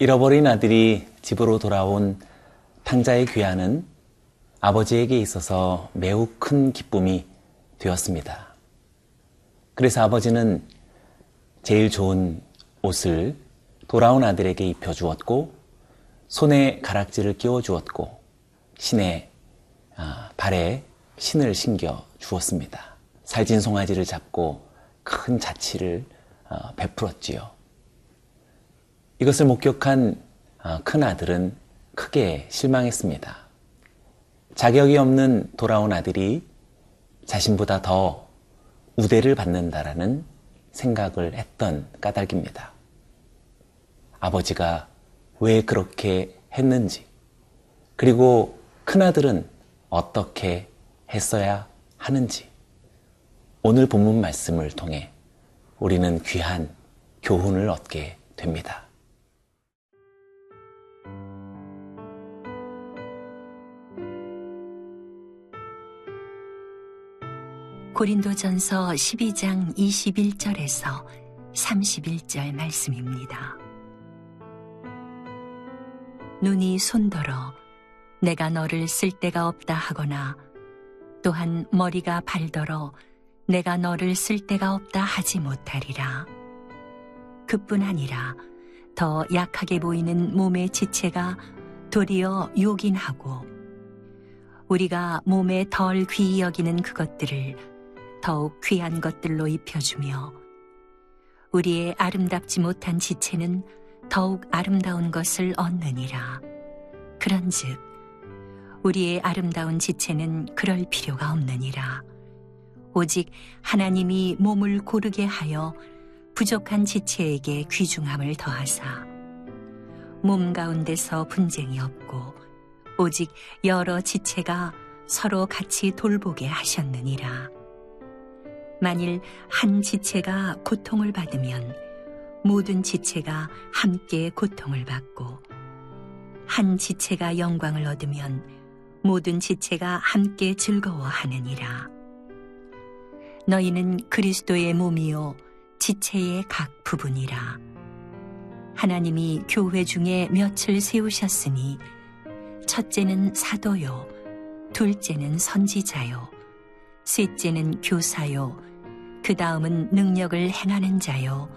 잃어버린 아들이 집으로 돌아온 탕자의 귀환은 아버지에게 있어서 매우 큰 기쁨이 되었습니다. 그래서 아버지는 제일 좋은 옷을 돌아온 아들에게 입혀주었고, 손에 가락지를 끼워주었고, 신의 아, 발에 신을 신겨 주었습니다. 살진 송아지를 잡고 큰 자치를 어, 베풀었지요. 이것을 목격한 어, 큰 아들은 크게 실망했습니다. 자격이 없는 돌아온 아들이 자신보다 더 우대를 받는다라는 생각을 했던 까닭입니다. 아버지가 왜 그렇게 했는지, 그리고 큰아들은 어떻게 했어야 하는지, 오늘 본문 말씀을 통해 우리는 귀한 교훈을 얻게 됩니다. 고린도전서 12장 21절에서 31절 말씀입니다. 눈이 손더러 내가 너를 쓸 데가 없다 하거나 또한 머리가 발더러 내가 너를 쓸 데가 없다 하지 못하리라. 그뿐 아니라 더 약하게 보이는 몸의 지체가 도리어 요긴하고 우리가 몸에 덜 귀히 여기는 그것들을 더욱 귀한 것들로 입혀주며 우리의 아름답지 못한 지체는 더욱 아름다운 것을 얻느니라. 그런즉 우리의 아름다운 지체는 그럴 필요가 없느니라. 오직 하나님이 몸을 고르게 하여 부족한 지체에게 귀중함을 더하사 몸 가운데서 분쟁이 없고 오직 여러 지체가 서로 같이 돌보게 하셨느니라. 만일 한 지체가 고통을 받으면 모든 지체가 함께 고통을 받고 한 지체가 영광을 얻으면 모든 지체가 함께 즐거워하느니라. 너희는 그리스도의 몸이요 지체의 각 부분이라. 하나님이 교회 중에 몇을 세우셨으니 첫째는 사도요, 둘째는 선지자요, 셋째는 교사요, 그 다음은 능력을 행하는 자요,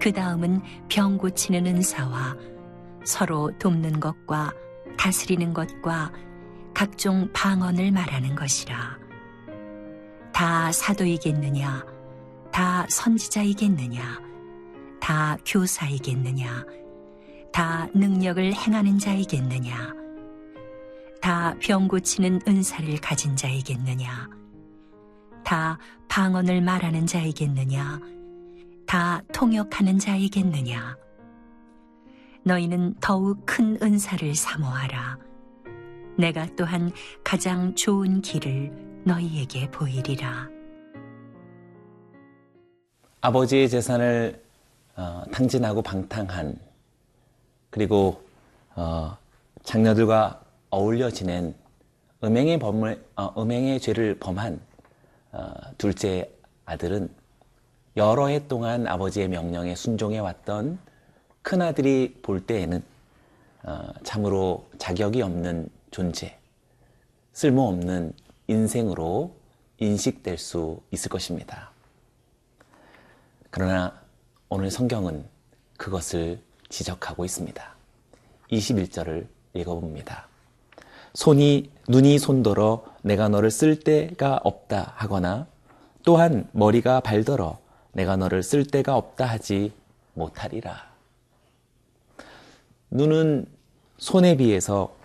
그 다음은 병 고치는 은사와 서로 돕는 것과 다스리는 것과 각종 방언을 말하는 것이라. 다 사도이겠느냐? 다 선지자이겠느냐? 다 교사이겠느냐? 다 능력을 행하는 자이겠느냐? 다 병 고치는 은사를 가진 자이겠느냐? 다 방언을 말하는 자이겠느냐? 다 통역하는 자이겠느냐? 너희는 더욱 큰 은사를 사모하라. 내가 또한 가장 좋은 길을 너희에게 보이리라. 아버지의 재산을 어, 탕진하고 방탕한 그리고 어, 장녀들과 어울려 지낸 음행의 범을 어, 음행의 죄를 범한 어, 둘째 아들은 여러 해 동안 아버지의 명령에 순종해 왔던 큰 아들이 볼 때에는 어, 참으로 자격이 없는 존재, 쓸모없는 인생으로 인식될 수 있을 것입니다. 그러나 오늘 성경은 그것을 지적하고 있습니다. 21절을 읽어봅니다. 손이, 눈이 손더러 내가 너를 쓸 데가 없다 하거나 또한 머리가 발더러 내가 너를 쓸 데가 없다 하지 못하리라. 눈은 손에 비해서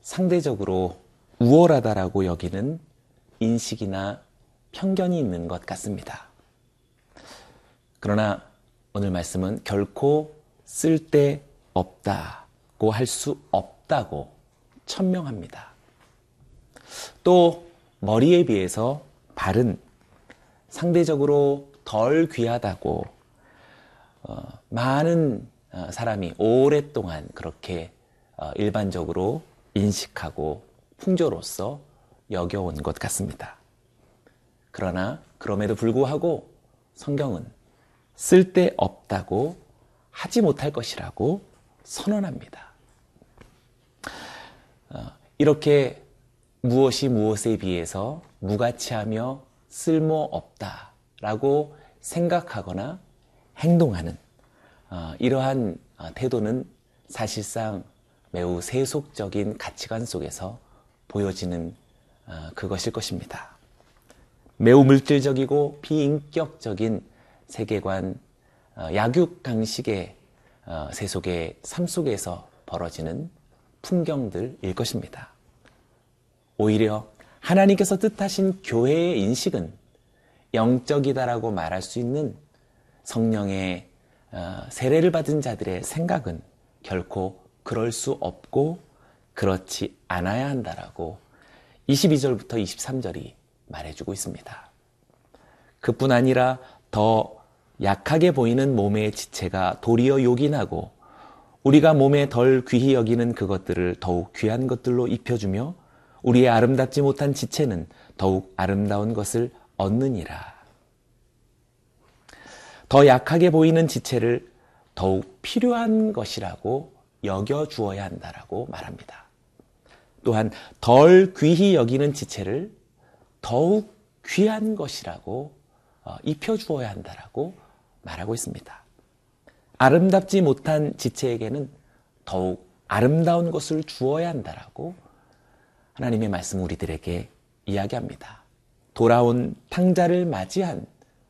상대적으로 우월하다라고 여기는 인식이나 편견이 있는 것 같습니다. 그러나 오늘 말씀은 결코 쓸데 없다고 할 수 없다고 천명합니다. 또 머리에 비해서 발은 상대적으로 덜 귀하다고 어, 많은 어, 사람이 오랫동안 그렇게 어, 일반적으로 인식하고 풍조로서 여겨온 것 같습니다. 그러나 그럼에도 불구하고 성경은 쓸데없다고 하지 못할 것이라고 선언합니다. 어, 이렇게 무엇이 무엇에 비해서 무가치하며 쓸모없다 라고 생각하거나 행동하는 어, 이러한 어, 태도는 사실상 매우 세속적인 가치관 속에서 보여지는 그것일 것입니다. 매우 물질적이고 비인격적인 세계관, 약육강식의 세속의 삶 속에서 벌어지는 풍경들일 것입니다. 오히려 하나님께서 뜻하신 교회의 인식은 영적이다라고 말할 수 있는 성령의 어, 세례를 받은 자들의 생각은 결코 그럴 수 없고 그렇지 않아야 한다라고 22절부터 23절이 말해주고 있습니다. 그뿐 아니라 더 약하게 보이는 몸의 지체가 도리어 요긴하고 우리가 몸에 덜 귀히 여기는 그것들을 더욱 귀한 것들로 입혀주며 우리의 아름답지 못한 지체는 더욱 아름다운 것을 얻느니라. 더 약하게 보이는 지체를 더욱 필요한 것이라고 여겨 주어야 한다라고 말합니다. 또한 덜 귀히 여기는 지체를 더욱 귀한 것이라고 어, 입혀 주어야 한다라고 말하고 있습니다. 아름답지 못한 지체에게는 더욱 아름다운 것을 주어야 한다라고 하나님의 말씀 우리들에게 이야기합니다. 돌아온 탕자를 맞이한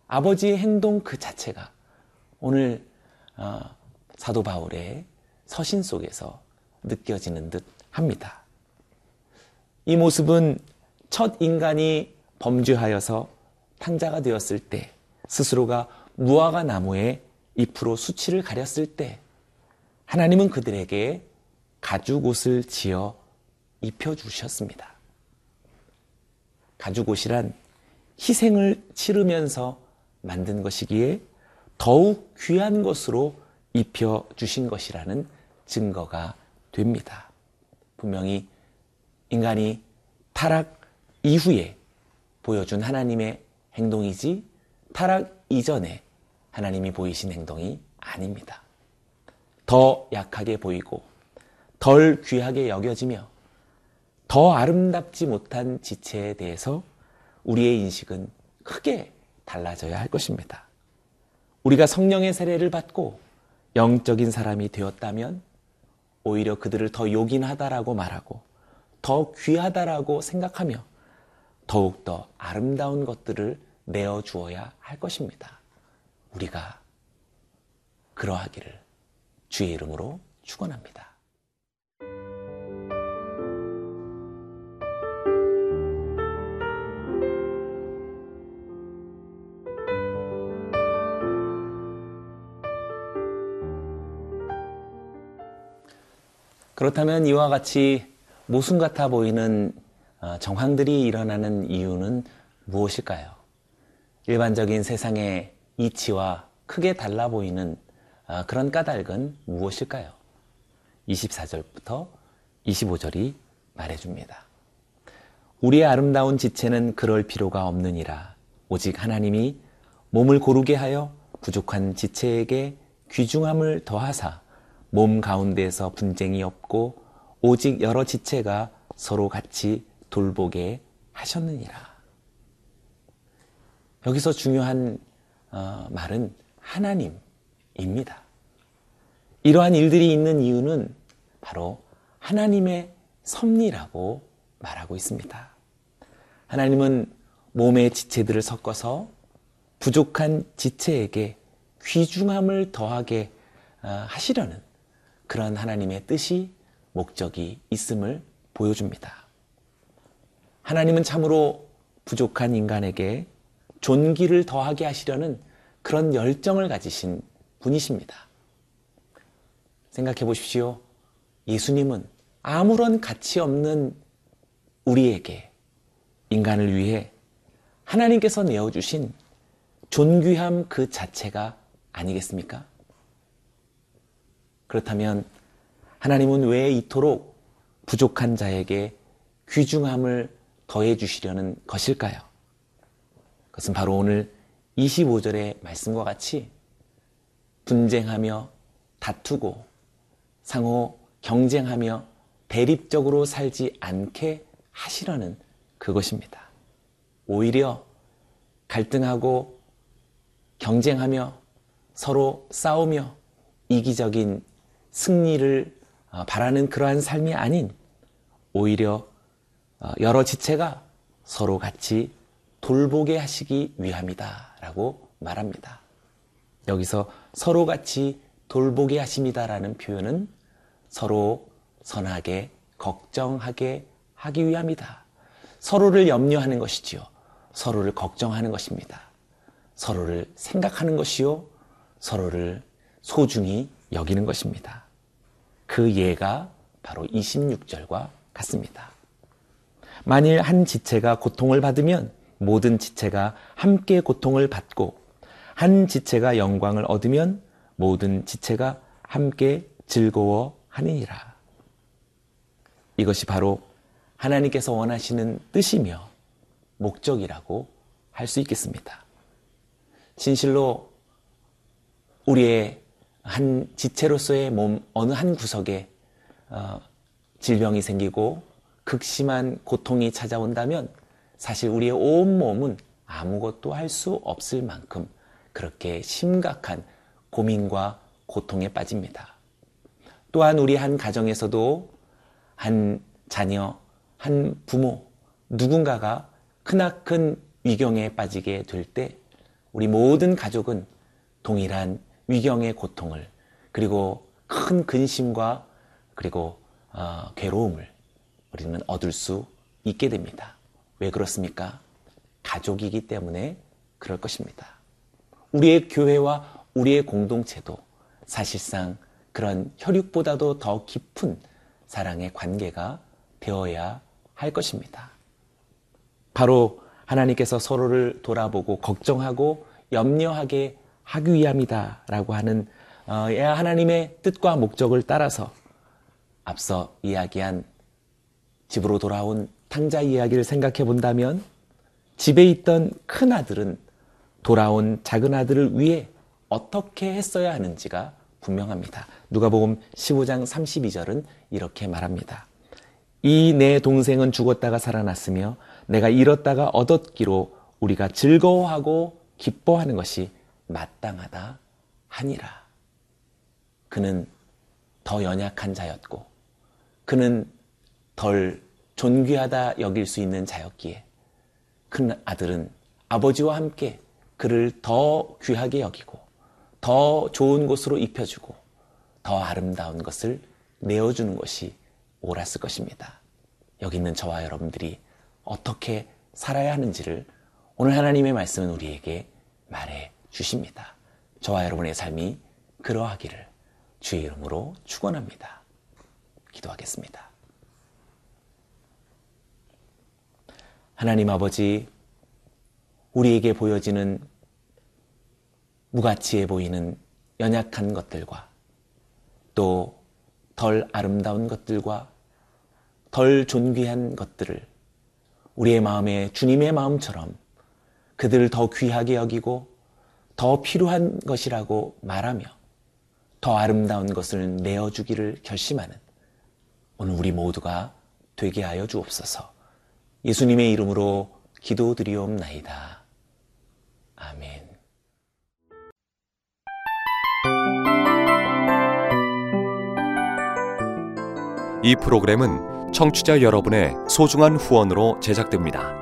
아버지의 행동 그 자체가 오늘 어, 사도 바울의 서신 속에서 느껴지는 듯 합니다. 이 모습은 첫 인간이 범죄하여서 탕자가 되었을 때 스스로가 무화과 나무에 잎으로 수치를 가렸을 때 하나님은 그들에게 가죽 옷을 지어 입혀주셨습니다. 가죽 옷이란 희생을 치르면서 만든 것이기에 더욱 귀한 것으로 입혀주신 것이라는 증거가 됩니다. 분명히 인간이 타락 이후에 보여준 하나님의 행동이지 타락 이전에 하나님이 보이신 행동이 아닙니다. 더 약하게 보이고 덜 귀하게 여겨지며 더 아름답지 못한 지체에 대해서 우리의 인식은 크게 달라져야 할 것입니다. 우리가 성령의 세례를 받고 영적인 사람이 되었다면 오히려 그들을 더 요긴하다라고 말하고 더 귀하다라고 생각하며 더욱더 아름다운 것들을 내어 주어야 할 것입니다. 우리가 그러하기를 주의 이름으로 축원합니다. 그렇다면 이와 같이 모순 같아 보이는 어, 정황들이 일어나는 이유는 무엇일까요? 일반적인 세상의 이치와 크게 달라 보이는 어, 그런 까닭은 무엇일까요? 24절부터 25절이 말해줍니다. 우리의 아름다운 지체는 그럴 필요가 없느니라. 오직 하나님이 몸을 고르게 하여 부족한 지체에게 귀중함을 더하사 몸 가운데서 분쟁이 없고 오직 여러 지체가 서로 같이 돌보게 하셨느니라. 여기서 중요한 어, 말은 하나님입니다. 이러한 일들이 있는 이유는 바로 하나님의 섭리라고 말하고 있습니다. 하나님은 몸의 지체들을 섞어서 부족한 지체에게 귀중함을 더하게 어, 하시려는 그런 하나님의 뜻이 목적이 있음을 보여줍니다. 하나님은 참으로 부족한 인간에게 존귀를 더하게 하시려는 그런 열정을 가지신 분이십니다. 생각해 보십시오. 예수님은 아무런 가치 없는 우리에게 인간을 위해 하나님께서 내어주신 존귀함 그 자체가 아니겠습니까? 그렇다면 하나님은 왜 이토록 부족한 자에게 귀중함을 더해 주시려는 것일까요? 그것은 바로 오늘 25절의 말씀과 같이 분쟁하며 다투고 상호 경쟁하며 대립적으로 살지 않게 하시려는 그것입니다. 오히려 갈등하고 경쟁하며 서로 싸우며 이기적인 승리를 어, 바라는 그러한 삶이 아닌 오히려 어, 여러 지체가 서로 같이 돌보게 하시기 위함이다 라고 말합니다. 여기서 서로 같이 돌보게 하십니다라는 표현은 서로 선하게 걱정하게 하기 위함이다. 서로를 염려하는 것이지요. 서로를 걱정하는 것입니다. 서로를 생각하는 것이요. 서로를 소중히 여기는 것입니다. 그 예가 바로 26절과 같습니다. 만일 한 지체가 고통을 받으면 모든 지체가 함께 고통을 받고 한 지체가 영광을 얻으면 모든 지체가 함께 즐거워하니라. 이것이 바로 하나님께서 원하시는 뜻이며 목적이라고 할 수 있겠습니다. 진실로 우리의 한 지체로서의 몸 어느 한 구석에 어, 질병이 생기고 극심한 고통이 찾아온다면 사실 우리의 온 몸은 아무것도 할 수 없을 만큼 그렇게 심각한 고민과 고통에 빠집니다. 또한 우리 한 가정에서도 한 자녀, 한 부모, 누군가가 크나큰 위경에 빠지게 될 때 우리 모든 가족은 동일한 위경의 고통을 그리고 큰 근심과 그리고 어, 괴로움을 우리는 얻을 수 있게 됩니다. 왜 그렇습니까? 가족이기 때문에 그럴 것입니다. 우리의 교회와 우리의 공동체도 사실상 그런 혈육보다도 더 깊은 사랑의 관계가 되어야 할 것입니다. 바로 하나님께서 서로를 돌아보고 걱정하고 염려하게 하기 위함이다라고 하는 어, 하나님의 뜻과 목적을 따라서 앞서 이야기한 집으로 돌아온 탕자 이야기를 생각해 본다면 집에 있던 큰 아들은 돌아온 작은 아들을 위해 어떻게 했어야 하는지가 분명합니다. 누가복음 15장 32절은 이렇게 말합니다. 이 내 동생은 죽었다가 살아났으며 내가 잃었다가 얻었기로 우리가 즐거워하고 기뻐하는 것이 마땅하다 하니라. 그는 더 연약한 자였고 그는 덜 존귀하다 여길 수 있는 자였기에 큰 아들은 아버지와 함께 그를 더 귀하게 여기고 더 좋은 곳으로 입혀주고 더 아름다운 것을 내어주는 것이 옳았을 것입니다. 여기 있는 저와 여러분들이 어떻게 살아야 하는지를 오늘 하나님의 말씀은 우리에게 말해 주십니다. 저와 여러분의 삶이 그러하기를 주의 이름으로 축원합니다. 기도하겠습니다. 하나님 아버지 우리에게 보여지는 무가치해 보이는 연약한 것들과 또 덜 아름다운 것들과 덜 존귀한 것들을 우리의 마음에 주님의 마음처럼 그들을 더 귀하게 여기고 더 필요한 것이라고 말하며 더 아름다운 것을 내어주기를 결심하는 오늘 우리 모두가 되게 하여 주옵소서 예수님의 이름으로 기도드리옵나이다. 아멘. 이 프로그램은 청취자 여러분의 소중한 후원으로 제작됩니다.